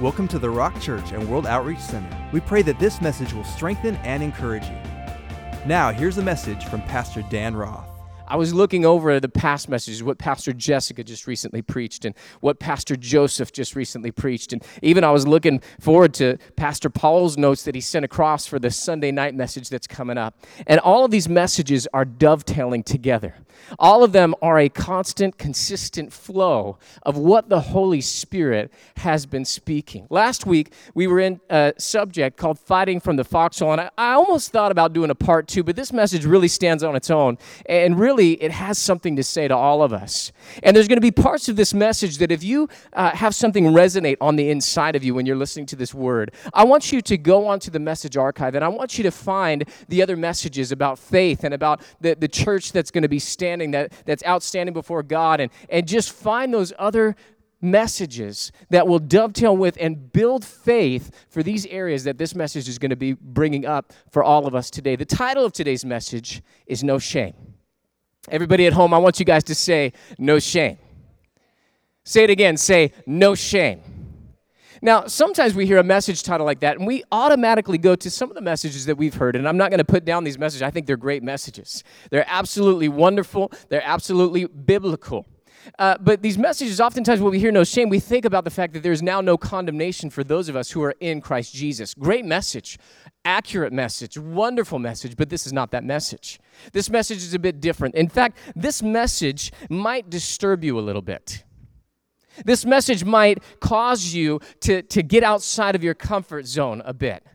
Welcome to the Rock Church and World Outreach Center. We pray that this message will strengthen and encourage you. Now, here's a message from Pastor Dan Roth. I was looking over the past messages, what Pastor Jessica just recently preached, and what Pastor Joseph just recently preached. And even I was looking forward to Pastor Paul's notes that he sent across for the Sunday night message that's coming up. And all of these messages are dovetailing together. All of them are a constant, consistent flow of what the Holy Spirit has been speaking. Last week, we were in a subject called Fighting from the Foxhole, and I, almost thought about doing a part two, but this message really stands on its own. And really, really, it has something to say to all of us. And there's going to be parts of this message that if you uh, have something resonate on the inside of you when you're listening to this word, I want you to go onto the message archive and I want you to find the other messages about faith and about the, the church that's going to be standing, that, that's outstanding before God, and, and just find those other messages that will dovetail with and build faith for these areas that this message is going to be bringing up for all of us today. The title of today's message is No Shame. Everybody at home, I want you guys to say, no shame. Say it again, say, no shame. Now, sometimes we hear a message title like that, and we automatically go to some of the messages that we've heard. And I'm not going to put down these messages. I think they're great messages. They're absolutely wonderful, they're absolutely biblical. Uh, but these messages, oftentimes when we hear no shame, we think about the fact that there's now no condemnation for those of us who are in Christ Jesus. Great message accurate message, wonderful message, but this is not that message. This message is a bit different. In fact, this message might disturb you a little bit. This message might cause you to, to get outside of your comfort zone a bit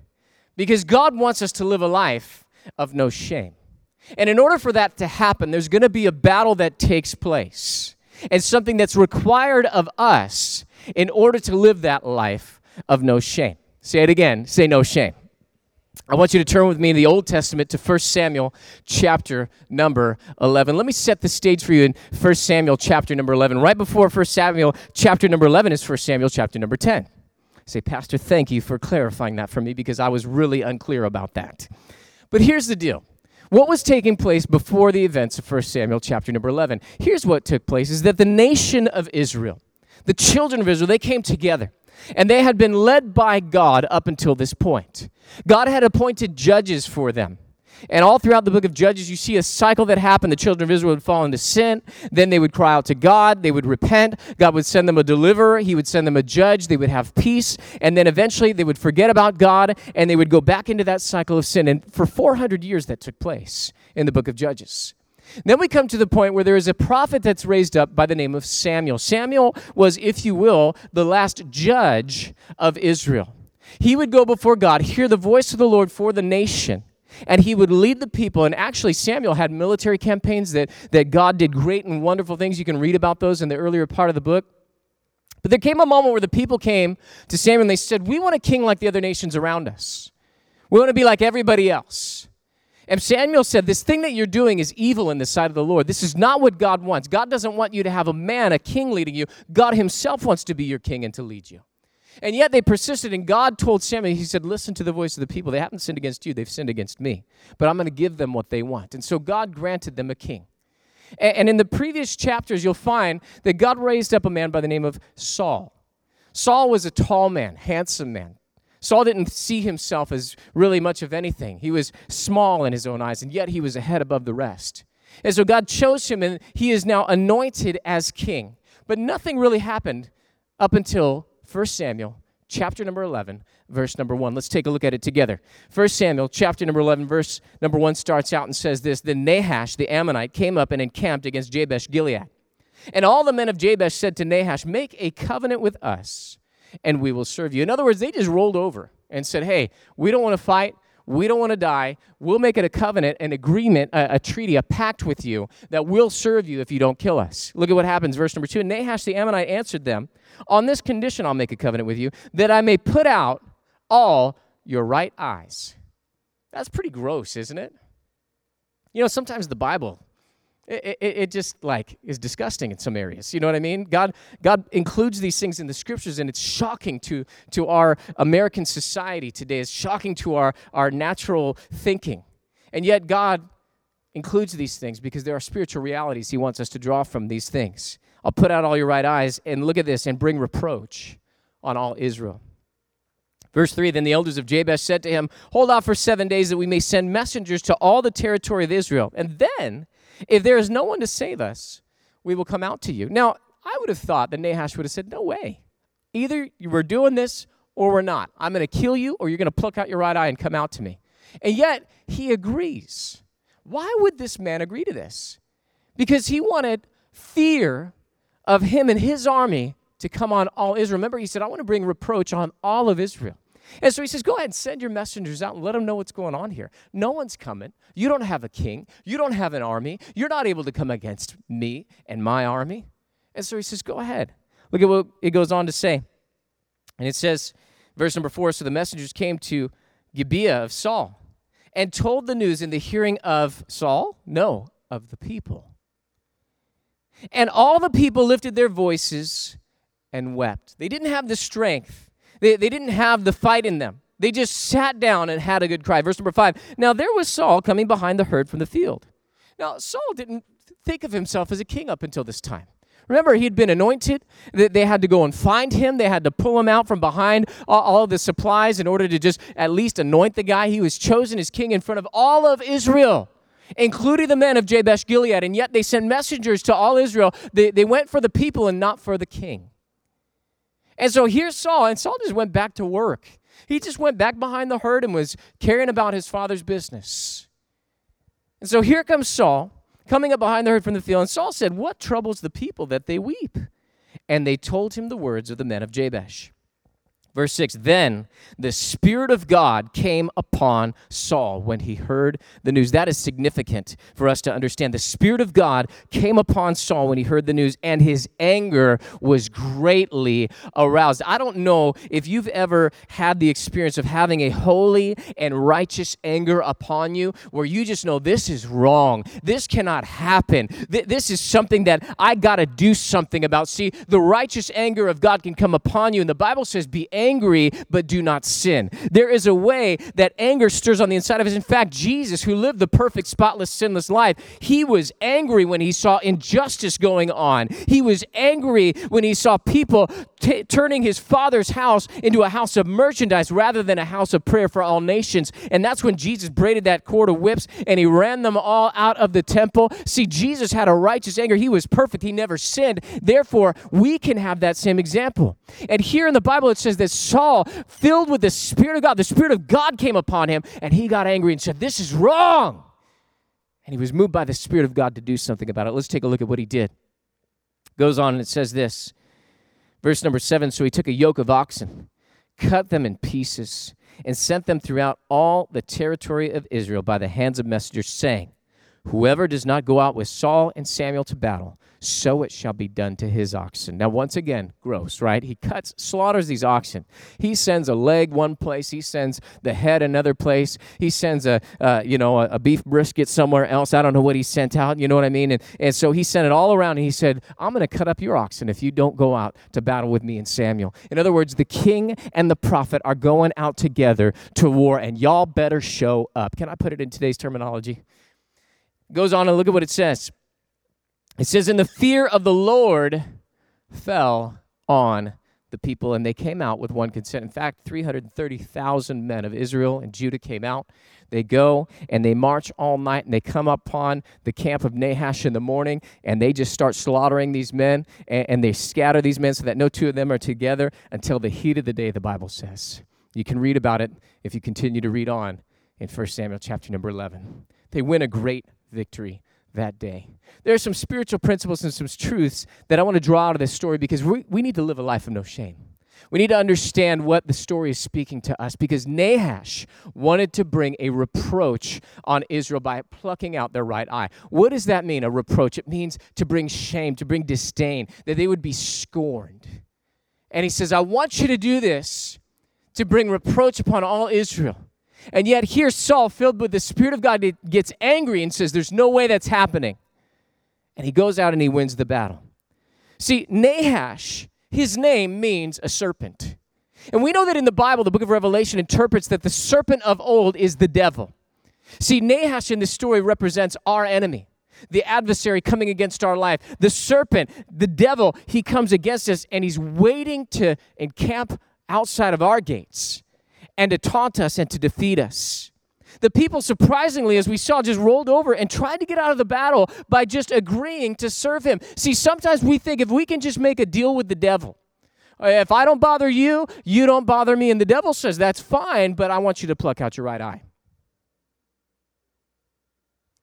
because God wants us to live a life of no shame. And in order for that to happen, there's going to be a battle that takes place and something that's required of us in order to live that life of no shame. Say it again say no shame. I want you to turn with me in the Old Testament to 1 Samuel chapter number 11. Let me set the stage for you in 1 Samuel chapter number 11. Right before 1 Samuel chapter number 11 is 1 Samuel chapter number 10. say, Pastor, thank you for clarifying that for me because I was really unclear about that. But here's the deal. What was taking place before the events of 1 Samuel chapter number 11? Here's what took place is that the nation of Israel, the children of Israel, they came together and they had been led by God up until this point. God had appointed judges for them. And all throughout the book of Judges, you see a cycle that happened. The children of Israel would fall into sin. Then they would cry out to God. They would repent. God would send them a deliverer. He would send them a judge. They would have peace. And then eventually they would forget about God and they would go back into that cycle of sin. And for 400 years, that took place in the book of Judges. Then we come to the point where there is a prophet that's raised up by the name of Samuel. Samuel was, if you will, the last judge of Israel. He would go before God, hear the voice of the Lord for the nation, and he would lead the people. And actually, Samuel had military campaigns that, that God did great and wonderful things. You can read about those in the earlier part of the book. But there came a moment where the people came to Samuel and they said, We want a king like the other nations around us. We want to be like everybody else. And Samuel said, This thing that you're doing is evil in the sight of the Lord. This is not what God wants. God doesn't want you to have a man, a king leading you. God himself wants to be your king and to lead you. And yet they persisted, and God told Samuel, He said, Listen to the voice of the people. They haven't sinned against you, they've sinned against me. But I'm going to give them what they want. And so God granted them a king. And in the previous chapters, you'll find that God raised up a man by the name of Saul. Saul was a tall man, handsome man, Saul didn't see himself as really much of anything. He was small in his own eyes, and yet he was a head above the rest. And so God chose him, and he is now anointed as king. But nothing really happened up until 1 Samuel chapter number 11, verse number 1. Let's take a look at it together. 1 Samuel chapter number 11, verse number 1 starts out and says this Then Nahash the Ammonite came up and encamped against Jabesh Gilead. And all the men of Jabesh said to Nahash, Make a covenant with us and we will serve you. In other words, they just rolled over and said, hey, we don't want to fight. We don't want to die. We'll make it a covenant, an agreement, a, a, treaty, a pact with you that we'll serve you if you don't kill us. Look at what happens. Verse number two. And Nahash the Ammonite answered them, On this condition I'll make a covenant with you, that I may put out all your right eyes. That's pretty gross, isn't it? You know, sometimes the Bible it, it, it, just like is disgusting in some areas you know what i mean? God god includes these things in the scriptures and it's shocking to to our american society today. It's shocking to our our natural thinking. And yet god includes these things because there are spiritual realities he wants us to draw from these things. I'll put out all your right eyes and look at this and bring reproach on all israel. Verse 3 Then the elders of Jabesh said to him, Hold off for seven days that we may send messengers to all the territory of Israel. And then, if there is no one to save us, we will come out to you. Now, I would have thought that Nahash would have said, No way. Either we're doing this or we're not. I'm going to kill you or you're going to pluck out your right eye and come out to me. And yet, he agrees. Why would this man agree to this? Because he wanted fear of him and his army to come on all Israel. Remember, he said, I want to bring reproach on all of Israel. And so he says, Go ahead and send your messengers out and let them know what's going on here. No one's coming. You don't have a king. You don't have an army. You're not able to come against me and my army. And so he says, Go ahead. Look at what it goes on to say. And it says, verse number four So the messengers came to Gibeah of Saul and told the news in the hearing of Saul? No, of the people. And all the people lifted their voices and wept. They didn't have the strength they, they didn't have the fight in them. They just sat down and had a good cry. Verse number five. Now there was Saul coming behind the herd from the field. Now, Saul didn't think of himself as a king up until this time. Remember, he'd been anointed. They had to go and find him. They had to pull him out from behind all of the supplies in order to just at least anoint the guy. He was chosen as king in front of all of Israel, including the men of Jabesh Gilead. And yet they sent messengers to all Israel. They, they went for the people and not for the king. And so here's Saul, and Saul just went back to work. He just went back behind the herd and was caring about his father's business. And so here comes Saul coming up behind the herd from the field. And Saul said, What troubles the people that they weep? And they told him the words of the men of Jabesh. Verse 6 Then the Spirit of God came upon Saul when he heard the news. That is significant for us to understand. The Spirit of God came upon Saul when he heard the news, and his anger was greatly aroused. I don't know if you've ever had the experience of having a holy and righteous anger upon you where you just know this is wrong. This cannot happen. This is something that I got to do something about. See, the righteous anger of God can come upon you, and the Bible says, Be angry angry, but do not sin. There is a way that anger stirs on the inside of us. In fact, Jesus, who lived the perfect, spotless, sinless life, he was angry when he saw injustice going on. He was angry when he saw people t- turning his father's house into a house of merchandise rather than a house of prayer for all nations. And that's when Jesus braided that cord of whips and he ran them all out of the temple. See, Jesus had a righteous anger. He was perfect, he never sinned. Therefore, we can have that same example. And here in the Bible, it says that Saul, filled with the Spirit of God, the Spirit of God came upon him, and he got angry and said, This is wrong. And he was moved by the Spirit of God to do something about it. Let's take a look at what he did. Goes on and it says this. Verse number seven So he took a yoke of oxen, cut them in pieces, and sent them throughout all the territory of Israel by the hands of messengers, saying, Whoever does not go out with Saul and Samuel to battle, so it shall be done to his oxen. Now, once again, gross, right? He cuts, slaughters these oxen. He sends a leg one place. He sends the head another place. He sends a, uh, you know, a, a, beef brisket somewhere else. I don't know what he sent out. You know what I mean? And, and so he sent it all around, and he said, "I'm going to cut up your oxen if you don't go out to battle with me and Samuel." In other words, the king and the prophet are going out together to war, and y'all better show up. Can I put it in today's terminology? Goes on and look at what it says. It says, And the fear of the Lord fell on the people, and they came out with one consent. In fact, 330,000 men of Israel and Judah came out. They go and they march all night and they come upon the camp of Nahash in the morning and they just start slaughtering these men and, and they scatter these men so that no two of them are together until the heat of the day, the Bible says. You can read about it if you continue to read on in 1 Samuel chapter number 11. They win a great victory that day. There are some spiritual principles and some truths that I want to draw out of this story because we, we need to live a life of no shame. We need to understand what the story is speaking to us because Nahash wanted to bring a reproach on Israel by plucking out their right eye. What does that mean, a reproach? It means to bring shame, to bring disdain, that they would be scorned. And he says, I want you to do this to bring reproach upon all Israel. And yet, here Saul, filled with the Spirit of God, gets angry and says, There's no way that's happening. And he goes out and he wins the battle. See, Nahash, his name means a serpent. And we know that in the Bible, the book of Revelation interprets that the serpent of old is the devil. See, Nahash in this story represents our enemy, the adversary coming against our life. The serpent, the devil, he comes against us and he's waiting to encamp outside of our gates and to taunt us and to defeat us. The people, surprisingly, as we saw, just rolled over and tried to get out of the battle by just agreeing to serve him. See, sometimes we think if we can just make a deal with the devil, if I don't bother you, you don't bother me. And the devil says, that's fine, but I want you to pluck out your right eye.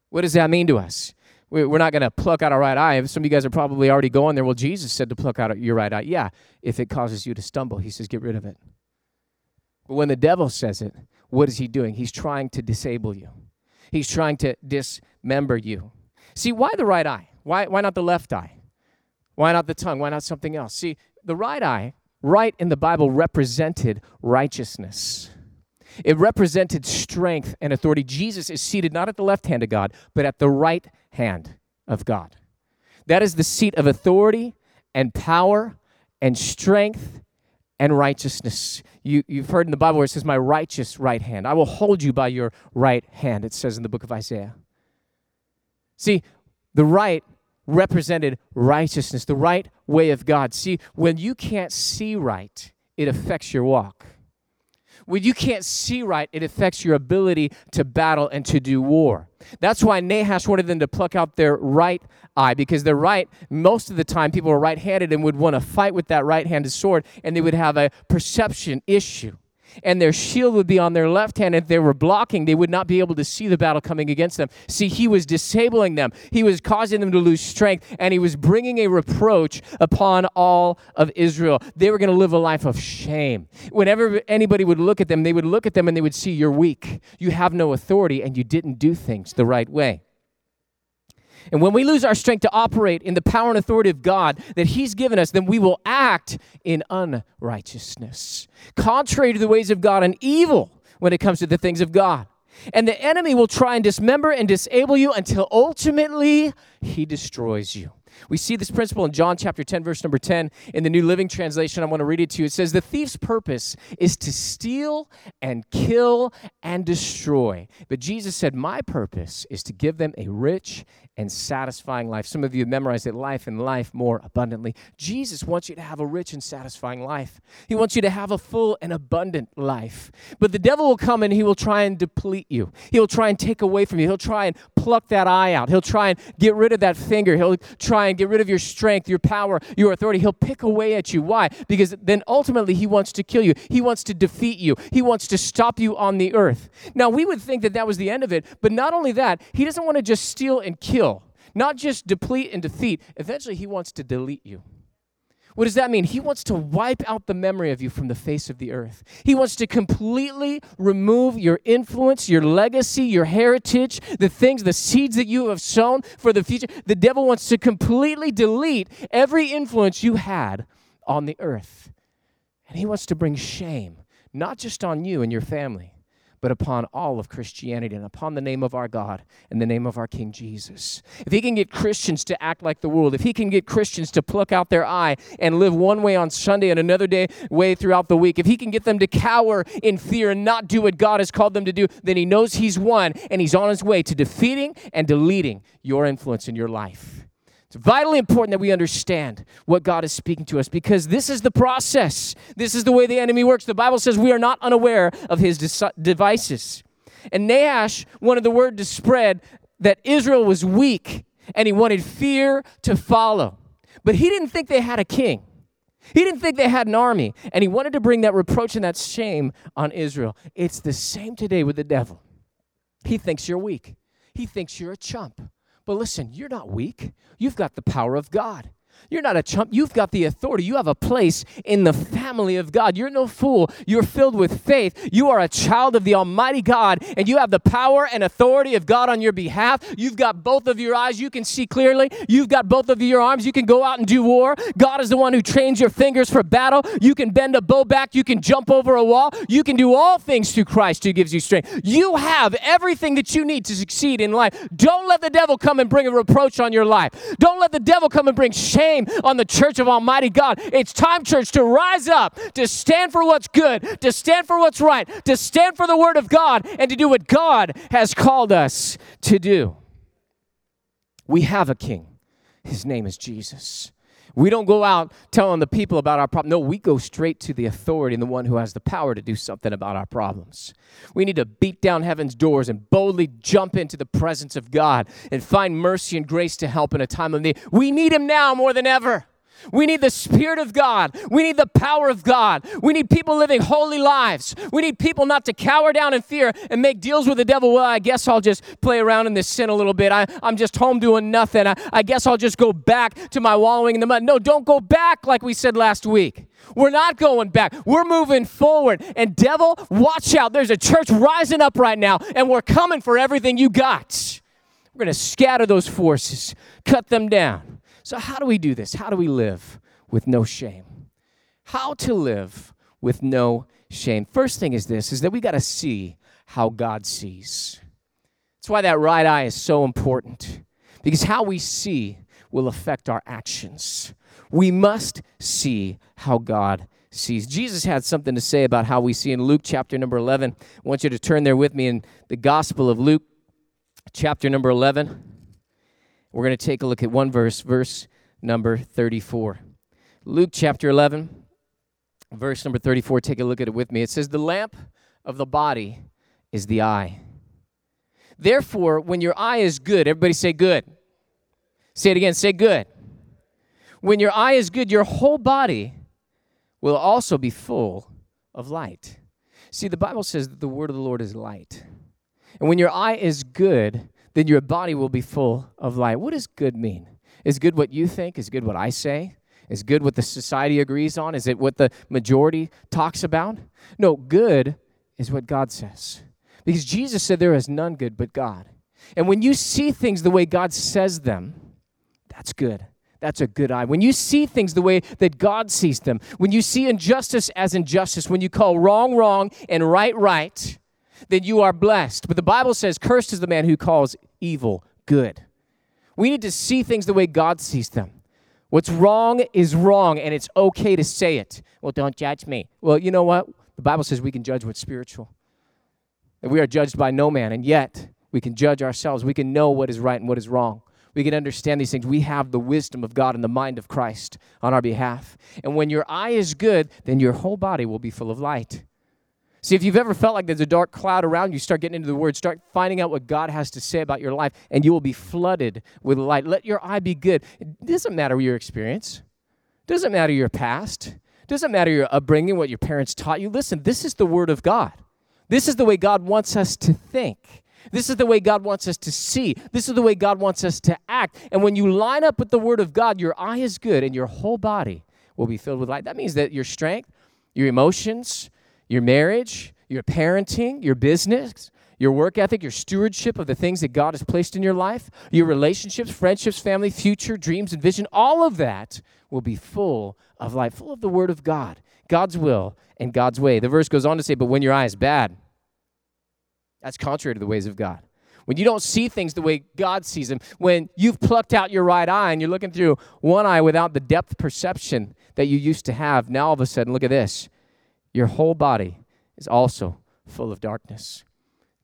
What does that mean to us? We're not going to pluck out our right eye. Some of you guys are probably already going there. Well, Jesus said to pluck out your right eye. Yeah, if it causes you to stumble, he says, get rid of it. But when the devil says it, what is he doing? He's trying to disable you, he's trying to dismember you. See, why the right eye? Why, why not the left eye? Why not the tongue? Why not something else? See, the right eye, right in the Bible, represented righteousness. It represented strength and authority. Jesus is seated not at the left hand of God, but at the right hand of God. That is the seat of authority and power and strength and righteousness. You, you've heard in the Bible where it says, My righteous right hand. I will hold you by your right hand, it says in the book of Isaiah. See, the right represented righteousness, the right way of God. See, when you can't see right, it affects your walk. When you can't see right, it affects your ability to battle and to do war. That's why Nahash wanted them to pluck out their right eye, because their right, most of the time, people were right handed and would want to fight with that right handed sword, and they would have a perception issue and their shield would be on their left hand. If they were blocking, they would not be able to see the battle coming against them. See, he was disabling them, he was causing them to lose strength, and he was bringing a reproach upon all of Israel. They were going to live a life of shame. Whenever anybody would look at them, they would look at them and they would see you're weak, you have no authority, and you didn't do things the right way. And when we lose our strength to operate in the power and authority of God that He's given us, then we will act in unrighteousness, contrary to the ways of God and evil when it comes to the things of God. And the enemy will try and dismember and disable you until ultimately he destroys you. We see this principle in John chapter 10, verse number 10 in the New Living Translation. I want to read it to you. It says, The thief's purpose is to steal and kill and destroy. But Jesus said, My purpose is to give them a rich and satisfying life. Some of you have memorized it life and life more abundantly. Jesus wants you to have a rich and satisfying life. He wants you to have a full and abundant life. But the devil will come and he will try and deplete you. He'll try and take away from you. He'll try and pluck that eye out. He'll try and get rid of that finger. He'll try and get rid of your strength, your power, your authority. He'll pick away at you. Why? Because then ultimately he wants to kill you. He wants to defeat you. He wants to stop you on the earth. Now, we would think that that was the end of it, but not only that, he doesn't want to just steal and kill not just deplete and defeat. Eventually, he wants to delete you. What does that mean? He wants to wipe out the memory of you from the face of the earth. He wants to completely remove your influence, your legacy, your heritage, the things, the seeds that you have sown for the future. The devil wants to completely delete every influence you had on the earth. And he wants to bring shame, not just on you and your family, but upon all of Christianity and upon the name of our God and the name of our King Jesus. If he can get Christians to act like the world, if he can get Christians to pluck out their eye and live one way on Sunday and another day way throughout the week, if he can get them to cower in fear and not do what God has called them to do, then he knows he's won and he's on his way to defeating and deleting your influence in your life. It's vitally important that we understand what God is speaking to us because this is the process. This is the way the enemy works. The Bible says we are not unaware of his devices. And Nahash wanted the word to spread that Israel was weak and he wanted fear to follow. But he didn't think they had a king. He didn't think they had an army, and he wanted to bring that reproach and that shame on Israel. It's the same today with the devil. He thinks you're weak, he thinks you're a chump. But listen, you're not weak. You've got the power of God. You're not a chump. You've got the authority. You have a place in the family of God. You're no fool. You're filled with faith. You are a child of the Almighty God, and you have the power and authority of God on your behalf. You've got both of your eyes. You can see clearly. You've got both of your arms. You can go out and do war. God is the one who trains your fingers for battle. You can bend a bow back. You can jump over a wall. You can do all things through Christ who gives you strength. You have everything that you need to succeed in life. Don't let the devil come and bring a reproach on your life. Don't let the devil come and bring shame on the church of Almighty God. It's time, church, to rise up, to stand for what's good, to stand for what's right, to stand for the Word of God, and to do what God has called us to do. We have a King. His name is Jesus. We don't go out telling the people about our problem. No, we go straight to the authority and the one who has the power to do something about our problems. We need to beat down heaven's doors and boldly jump into the presence of God and find mercy and grace to help in a time of need. We need Him now more than ever. We need the Spirit of God. We need the power of God. We need people living holy lives. We need people not to cower down in fear and make deals with the devil. Well, I guess I'll just play around in this sin a little bit. I, am just home doing nothing. I, I guess I'll just go back to my wallowing in the mud. No, don't go back like we said last week. We're not going back. We're moving forward. And, devil, watch out. There's a church rising up right now, and we're coming for everything you got. We're going to scatter those forces, cut them down. So, how do we do this? How do we live with no shame? How to live with no shame. First thing is this is that we got to see how God sees. That's why that right eye is so important. Because how we see will affect our actions. We must see how God sees. Jesus had something to say about how we see in Luke chapter number 11. I want you to turn there with me in the Gospel of Luke, chapter number 11. We're going to take a look at one verse, verse number 34. Luke chapter 11, verse number 34. Take a look at it with me. It says, The lamp of the body is the eye. Therefore, when your eye is good, everybody say good. Say it again, say good. When your eye is good, your whole body will also be full of light. See, the Bible says that the word of the Lord is light. And when your eye is good, then your body will be full of light. What does good mean? Is good what you think? Is good what I say? Is good what the society agrees on? Is it what the majority talks about? No, good is what God says. Because Jesus said there is none good but God. And when you see things the way God says them, that's good. That's a good eye. When you see things the way that God sees them, when you see injustice as injustice, when you call wrong wrong and right right, then you are blessed. But the Bible says, Cursed is the man who calls evil good. We need to see things the way God sees them. What's wrong is wrong, and it's okay to say it. Well, don't judge me. Well, you know what? The Bible says we can judge what's spiritual. And we are judged by no man, and yet we can judge ourselves. We can know what is right and what is wrong. We can understand these things. We have the wisdom of God and the mind of Christ on our behalf. And when your eye is good, then your whole body will be full of light. See, if you've ever felt like there's a dark cloud around you, start getting into the Word, start finding out what God has to say about your life, and you will be flooded with light. Let your eye be good. It doesn't matter your experience, it doesn't matter your past, it doesn't matter your upbringing, what your parents taught you. Listen, this is the Word of God. This is the way God wants us to think. This is the way God wants us to see. This is the way God wants us to act. And when you line up with the Word of God, your eye is good and your whole body will be filled with light. That means that your strength, your emotions, your marriage, your parenting, your business, your work ethic, your stewardship of the things that God has placed in your life, your relationships, friendships, family, future, dreams, and vision, all of that will be full of life, full of the Word of God, God's will, and God's way. The verse goes on to say, But when your eye is bad, that's contrary to the ways of God. When you don't see things the way God sees them, when you've plucked out your right eye and you're looking through one eye without the depth perception that you used to have, now all of a sudden, look at this your whole body is also full of darkness.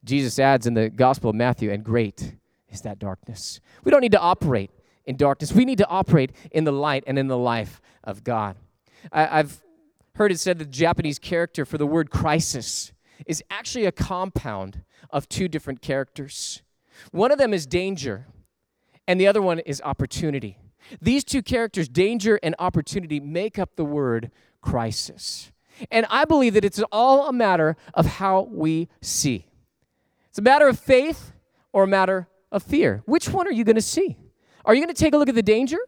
Jesus adds in the Gospel of Matthew, and great is that darkness. We don't need to operate in darkness. We need to operate in the light and in the life of God. I, have heard it said that the Japanese character for the word crisis is actually a compound of two different characters. One of them is danger, and the other one is opportunity. These two characters, danger and opportunity, make up the word crisis. And I believe that it's all a matter of how we see. It's a matter of faith or a matter of fear. Which one are you going to see? Are you going to take a look at the danger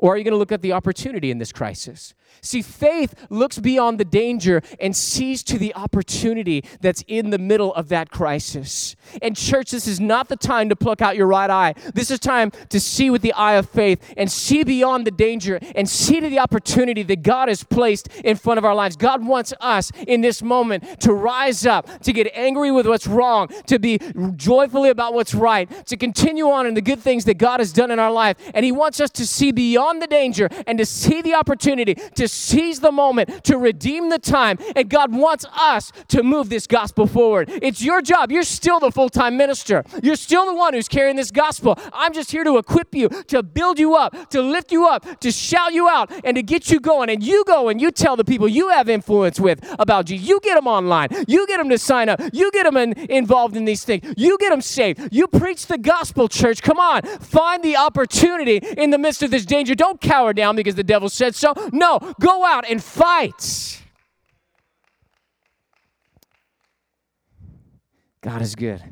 or are you going to look at the opportunity in this crisis? See, faith looks beyond the danger and sees to the opportunity that's in the middle of that crisis. And, church, this is not the time to pluck out your right eye. This is time to see with the eye of faith and see beyond the danger and see to the opportunity that God has placed in front of our lives. God wants us in this moment to rise up, to get angry with what's wrong, to be joyfully about what's right, to continue on in the good things that God has done in our life. And He wants us to see beyond on the danger and to see the opportunity, to seize the moment, to redeem the time. And God wants us to move this gospel forward. It's your job. You're still the full time minister, you're still the one who's carrying this gospel. I'm just here to equip you, to build you up, to lift you up, to shout you out, and to get you going. And you go and you tell the people you have influence with about you. You get them online, you get them to sign up, you get them in, involved in these things, you get them saved. You preach the gospel, church. Come on, find the opportunity in the midst of this danger. Don't cower down because the devil said so. No, go out and fight. God is good.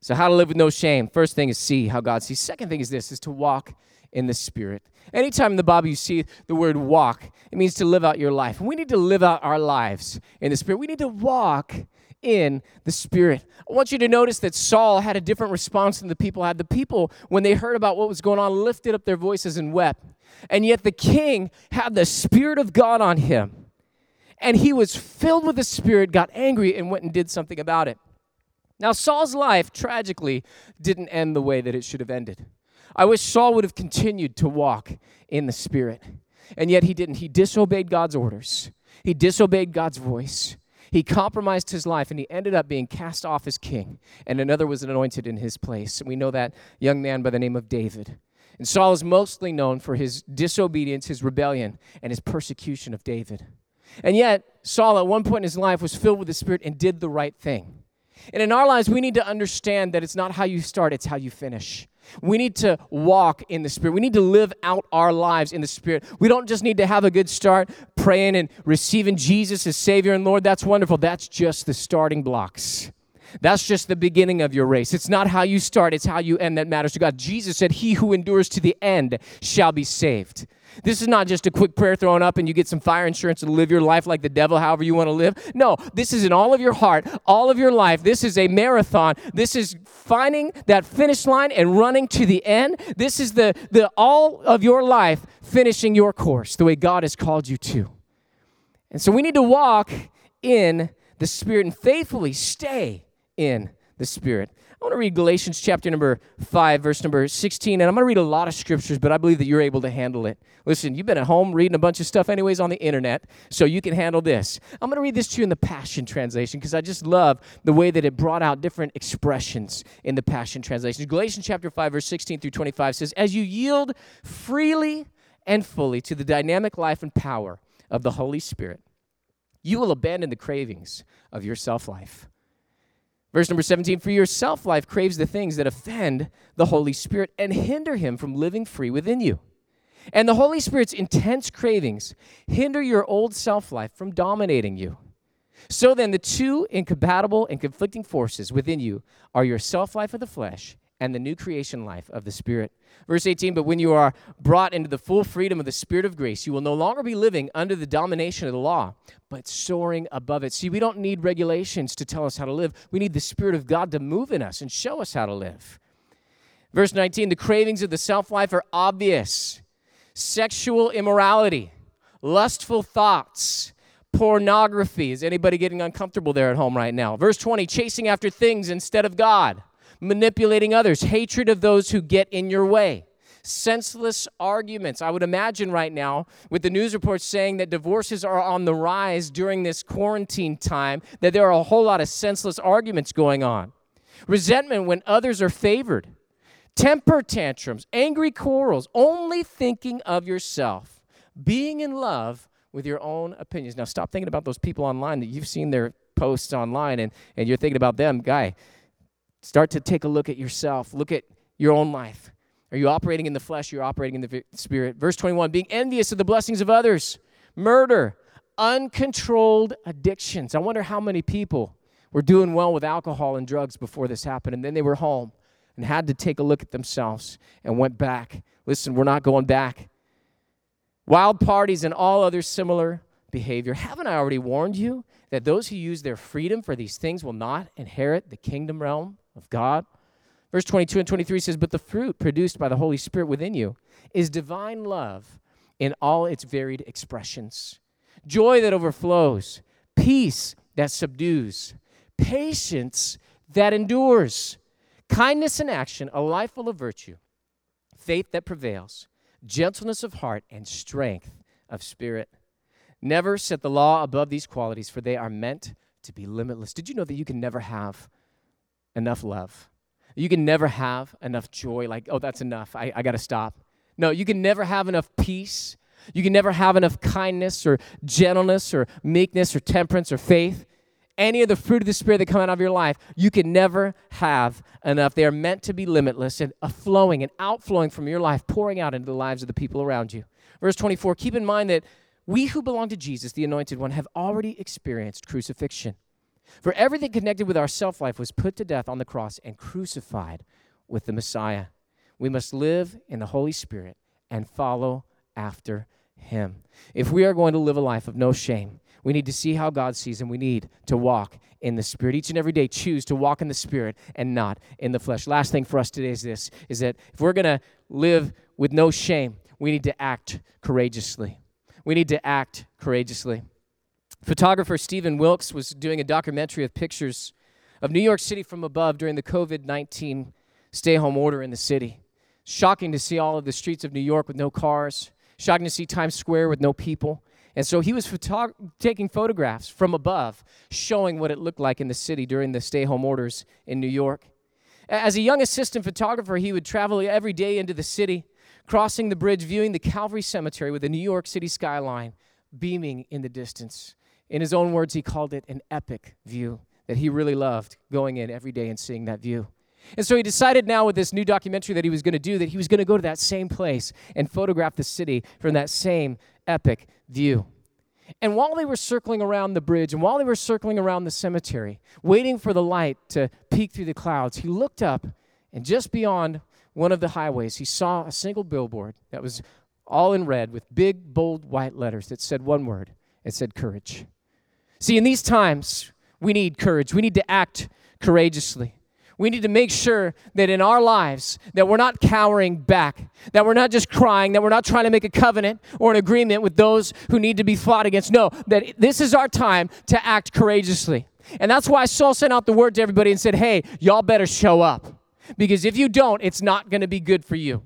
So, how to live with no shame? First thing is see how God sees. Second thing is this: is to walk in the Spirit. Anytime in the Bible you see the word walk, it means to live out your life. We need to live out our lives in the Spirit. We need to walk in the Spirit. I want you to notice that Saul had a different response than the people had. The people, when they heard about what was going on, lifted up their voices and wept. And yet the king had the Spirit of God on him. And he was filled with the Spirit, got angry, and went and did something about it. Now, Saul's life, tragically, didn't end the way that it should have ended. I wish Saul would have continued to walk in the Spirit. And yet he didn't. He disobeyed God's orders, he disobeyed God's voice. He compromised his life and he ended up being cast off as king, and another was anointed in his place. And we know that young man by the name of David. And Saul is mostly known for his disobedience, his rebellion, and his persecution of David. And yet, Saul at one point in his life was filled with the Spirit and did the right thing. And in our lives, we need to understand that it's not how you start, it's how you finish. We need to walk in the Spirit. We need to live out our lives in the Spirit. We don't just need to have a good start praying and receiving Jesus as Savior and Lord. That's wonderful. That's just the starting blocks. That's just the beginning of your race. It's not how you start, it's how you end that matters to God. Jesus said, He who endures to the end shall be saved. This is not just a quick prayer thrown up and you get some fire insurance to live your life like the devil, however you want to live. No, this is in all of your heart, all of your life. This is a marathon. This is finding that finish line and running to the end. This is the, the all of your life finishing your course the way God has called you to. And so we need to walk in the Spirit and faithfully stay in the Spirit. I want to read Galatians chapter number 5, verse number 16, and I'm going to read a lot of scriptures, but I believe that you're able to handle it. Listen, you've been at home reading a bunch of stuff, anyways, on the internet, so you can handle this. I'm going to read this to you in the Passion Translation because I just love the way that it brought out different expressions in the Passion Translation. Galatians chapter 5, verse 16 through 25 says, As you yield freely and fully to the dynamic life and power of the Holy Spirit, you will abandon the cravings of your self life Verse number 17 For your self life craves the things that offend the Holy Spirit and hinder him from living free within you. And the Holy Spirit's intense cravings hinder your old self life from dominating you. So then, the two incompatible and conflicting forces within you are your self life of the flesh and the new creation life of the Spirit. Verse 18, but when you are brought into the full freedom of the Spirit of grace, you will no longer be living under the domination of the law, but soaring above it. See, we don't need regulations to tell us how to live. We need the Spirit of God to move in us and show us how to live. Verse 19, the cravings of the self life are obvious sexual immorality, lustful thoughts, pornography. Is anybody getting uncomfortable there at home right now? Verse 20, chasing after things instead of God manipulating others, hatred of those who get in your way, senseless arguments. I would imagine right now, with the news reports saying that divorces are on the rise during this quarantine time, that there are a whole lot of senseless arguments going on. Resentment when others are favored, temper tantrums, angry quarrels, only thinking of yourself, being in love with your own opinions. Now, stop thinking about those people online that you've seen their posts online and, and you're thinking about them. Guy, Start to take a look at yourself, look at your own life. Are you operating in the flesh? You're operating in the spirit. Verse 21 being envious of the blessings of others, murder, uncontrolled addictions. I wonder how many people were doing well with alcohol and drugs before this happened, and then they were home and had to take a look at themselves and went back. Listen, we're not going back. Wild parties and all other similar behavior. Haven't I already warned you that those who use their freedom for these things will not inherit the kingdom realm of God? Verse 22 and 23 says, But the fruit produced by the Holy Spirit within you is divine love in all its varied expressions, joy that overflows, peace that subdues, patience that endures, kindness in action, a life full of virtue, faith that prevails gentleness of heart, and strength of spirit. Never set the law above these qualities, for they are meant to be limitless. Did you know that you can never have enough love? You can never have enough joy, like, oh, that's enough. I, I got to stop. No, you can never have enough peace. You can never have enough kindness or gentleness or meekness or temperance or faith. Any of the fruit of the Spirit that come out of your life, you can never have enough. They are meant to be limitless and flowing and outflowing from your life, pouring out into the lives of the people around you. Verse 24 Keep in mind that we who belong to Jesus, the Anointed One, have already experienced crucifixion. For everything connected with our self life was put to death on the cross and crucified with the Messiah. We must live in the Holy Spirit and follow after Him. If we are going to live a life of no shame, we need to see how God sees, and we need to walk in the Spirit. Each and every day, choose to walk in the Spirit and not in the flesh. Last thing for us today is this is that if we're going to live with no shame, we need to act courageously. We need to act courageously. Photographer Stephen Wilkes was doing a documentary of pictures of New York City from above during the COVID 19 stay home order in the city. Shocking to see all of the streets of New York with no cars, shocking to see Times Square with no people. And so he was photog- taking photographs from above, showing what it looked like in the city during the stay home orders in New York. As a young assistant photographer, he would travel every day into the city, crossing the bridge, viewing the Calvary Cemetery with the New York City skyline beaming in the distance. In his own words, he called it an epic view that he really loved going in every day and seeing that view. And so he decided now with this new documentary that he was going to do that he was going to go to that same place and photograph the city from that same epic view. And while they were circling around the bridge and while they were circling around the cemetery, waiting for the light to peek through the clouds, he looked up and just beyond one of the highways, he saw a single billboard that was all in red with big, bold white letters that said one word it said courage. See, in these times, we need courage. We need to act courageously. We need to make sure that in our lives that we're not cowering back, that we're not just crying, that we're not trying to make a covenant or an agreement with those who need to be fought against. No, that this is our time to act courageously. And that's why Saul sent out the word to everybody and said, "Hey, y'all better show up." Because if you don't, it's not going to be good for you.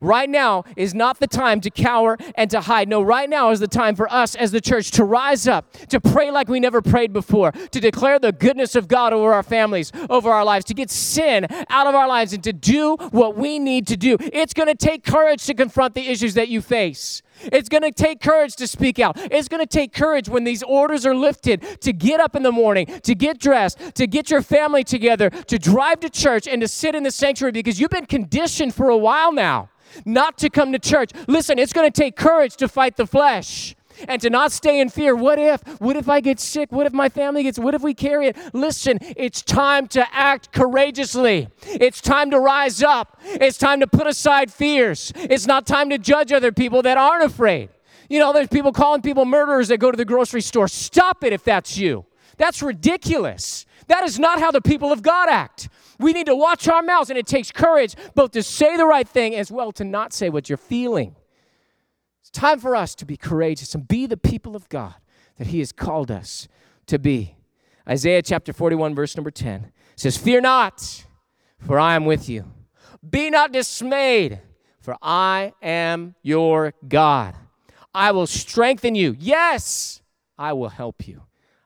Right now is not the time to cower and to hide. No, right now is the time for us as the church to rise up, to pray like we never prayed before, to declare the goodness of God over our families, over our lives, to get sin out of our lives, and to do what we need to do. It's going to take courage to confront the issues that you face. It's going to take courage to speak out. It's going to take courage when these orders are lifted to get up in the morning, to get dressed, to get your family together, to drive to church, and to sit in the sanctuary because you've been conditioned for a while now not to come to church. Listen, it's going to take courage to fight the flesh and to not stay in fear. What if? What if I get sick? What if my family gets? What if we carry it? Listen, it's time to act courageously. It's time to rise up. It's time to put aside fears. It's not time to judge other people that aren't afraid. You know, there's people calling people murderers that go to the grocery store. Stop it if that's you. That's ridiculous. That is not how the people of God act. We need to watch our mouths, and it takes courage both to say the right thing as well to not say what you're feeling. It's time for us to be courageous and be the people of God that He has called us to be. Isaiah chapter 41, verse number 10 says, Fear not, for I am with you. Be not dismayed, for I am your God. I will strengthen you. Yes, I will help you.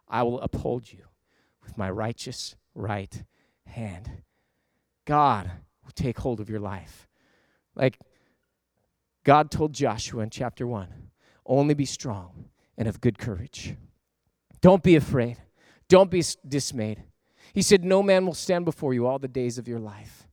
I will uphold you with my righteous right hand. God will take hold of your life. Like God told Joshua in chapter 1 only be strong and of good courage. Don't be afraid. Don't be dismayed. He said, No man will stand before you all the days of your life.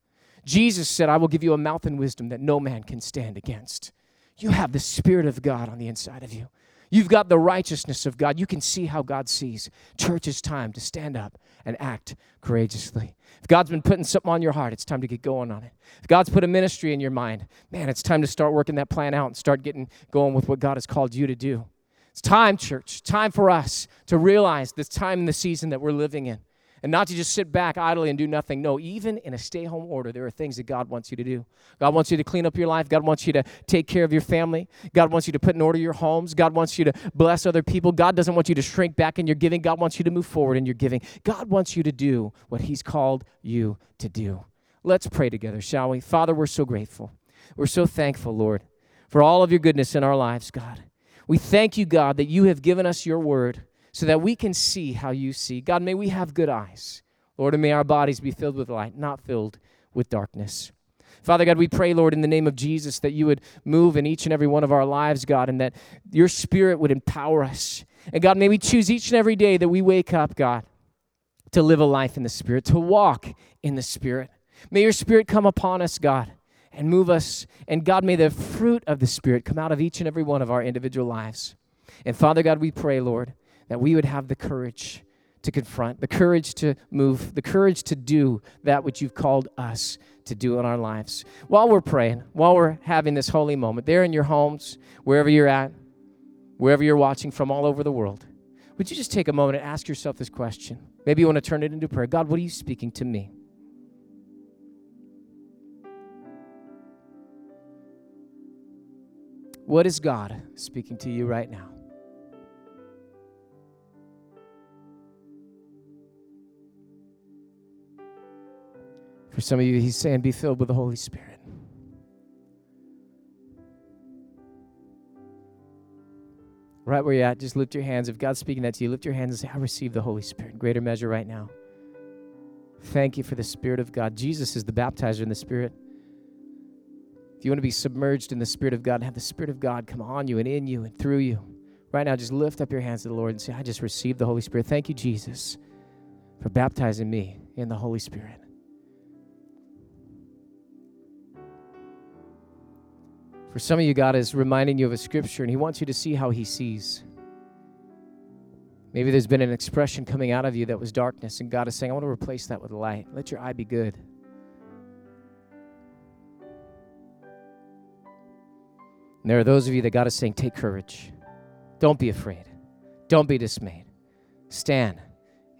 Jesus said, I will give you a mouth and wisdom that no man can stand against. You have the Spirit of God on the inside of you. You've got the righteousness of God. You can see how God sees. Church, is time to stand up and act courageously. If God's been putting something on your heart, it's time to get going on it. If God's put a ministry in your mind, man, it's time to start working that plan out and start getting going with what God has called you to do. It's time, church, time for us to realize this time in the season that we're living in and not to just sit back idly and do nothing. No, even in a stay home order, there are things that God wants you to do. God wants you to clean up your life. God wants you to take care of your family. God wants you to put in order your homes. God wants you to bless other people. God doesn't want you to shrink back in your giving. God wants you to move forward in your giving. God wants you to do what He's called you to do. Let's pray together, shall we? Father, we're so grateful. We're so thankful, Lord, for all of your goodness in our lives, God. We thank you, God, that you have given us your word so that we can see how you see. God, may we have good eyes. Lord, and may our bodies be filled with light, not filled with darkness. Father God, we pray, Lord, in the name of Jesus, that you would move in each and every one of our lives, God, and that your spirit would empower us. And God, may we choose each and every day that we wake up, God, to live a life in the Spirit, to walk in the Spirit. May your Spirit come upon us, God, and move us. And God, may the fruit of the Spirit come out of each and every one of our individual lives. And Father God, we pray, Lord, that we would have the courage to confront, the courage to move, the courage to do that which you've called us to do in our lives. While we're praying, while we're having this holy moment, there in your homes, wherever you're at, wherever you're watching from all over the world, would you just take a moment and ask yourself this question? Maybe you want to turn it into prayer. God, what are you speaking to me? What is God speaking to you right now? For some of you, He's saying, be filled with the Holy Spirit. Right where you're at, just lift your hands. If God's speaking that to you, lift your hands and say, I receive the Holy Spirit greater measure right now. Thank you for the Spirit of God. Jesus is the baptizer in the Spirit. If you want to be submerged in the Spirit of God and have the Spirit of God come on you and in you and through you, right now, just lift up your hands to the Lord and say, I just received the Holy Spirit. Thank you, Jesus, for baptizing me in the Holy Spirit. For some of you, God is reminding you of a scripture and He wants you to see how He sees. Maybe there's been an expression coming out of you that was darkness, and God is saying, I want to replace that with light. Let your eye be good. And there are those of you that God is saying, Take courage. Don't be afraid. Don't be dismayed. Stand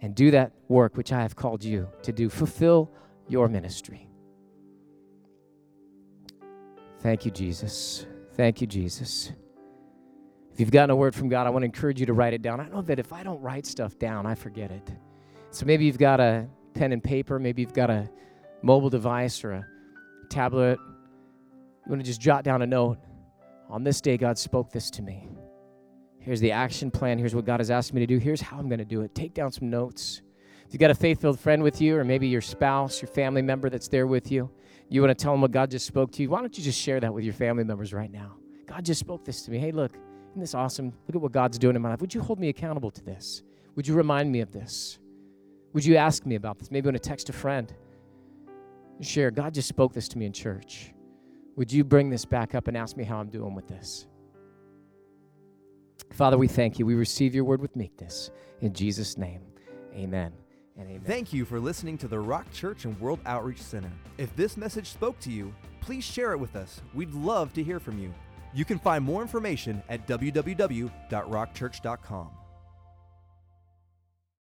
and do that work which I have called you to do. Fulfill your ministry. Thank you, Jesus. Thank you, Jesus. If you've gotten a word from God, I want to encourage you to write it down. I know that if I don't write stuff down, I forget it. So maybe you've got a pen and paper, maybe you've got a mobile device or a tablet. You want to just jot down a note. On this day, God spoke this to me. Here's the action plan. Here's what God has asked me to do. Here's how I'm going to do it. Take down some notes. If you've got a faith filled friend with you, or maybe your spouse, your family member that's there with you, you want to tell them what God just spoke to you, why don't you just share that with your family members right now? God just spoke this to me. Hey, look, isn't this awesome? Look at what God's doing in my life. Would you hold me accountable to this? Would you remind me of this? Would you ask me about this? Maybe want to text a friend. Share, God just spoke this to me in church. Would you bring this back up and ask me how I'm doing with this? Father, we thank you. We receive your word with meekness. In Jesus' name, amen and amen. Thank you for listening to the Rock Church and World Outreach Center. If this message spoke to you, please share it with us. We'd love to hear from you. You can find more information at www.rockchurch.com.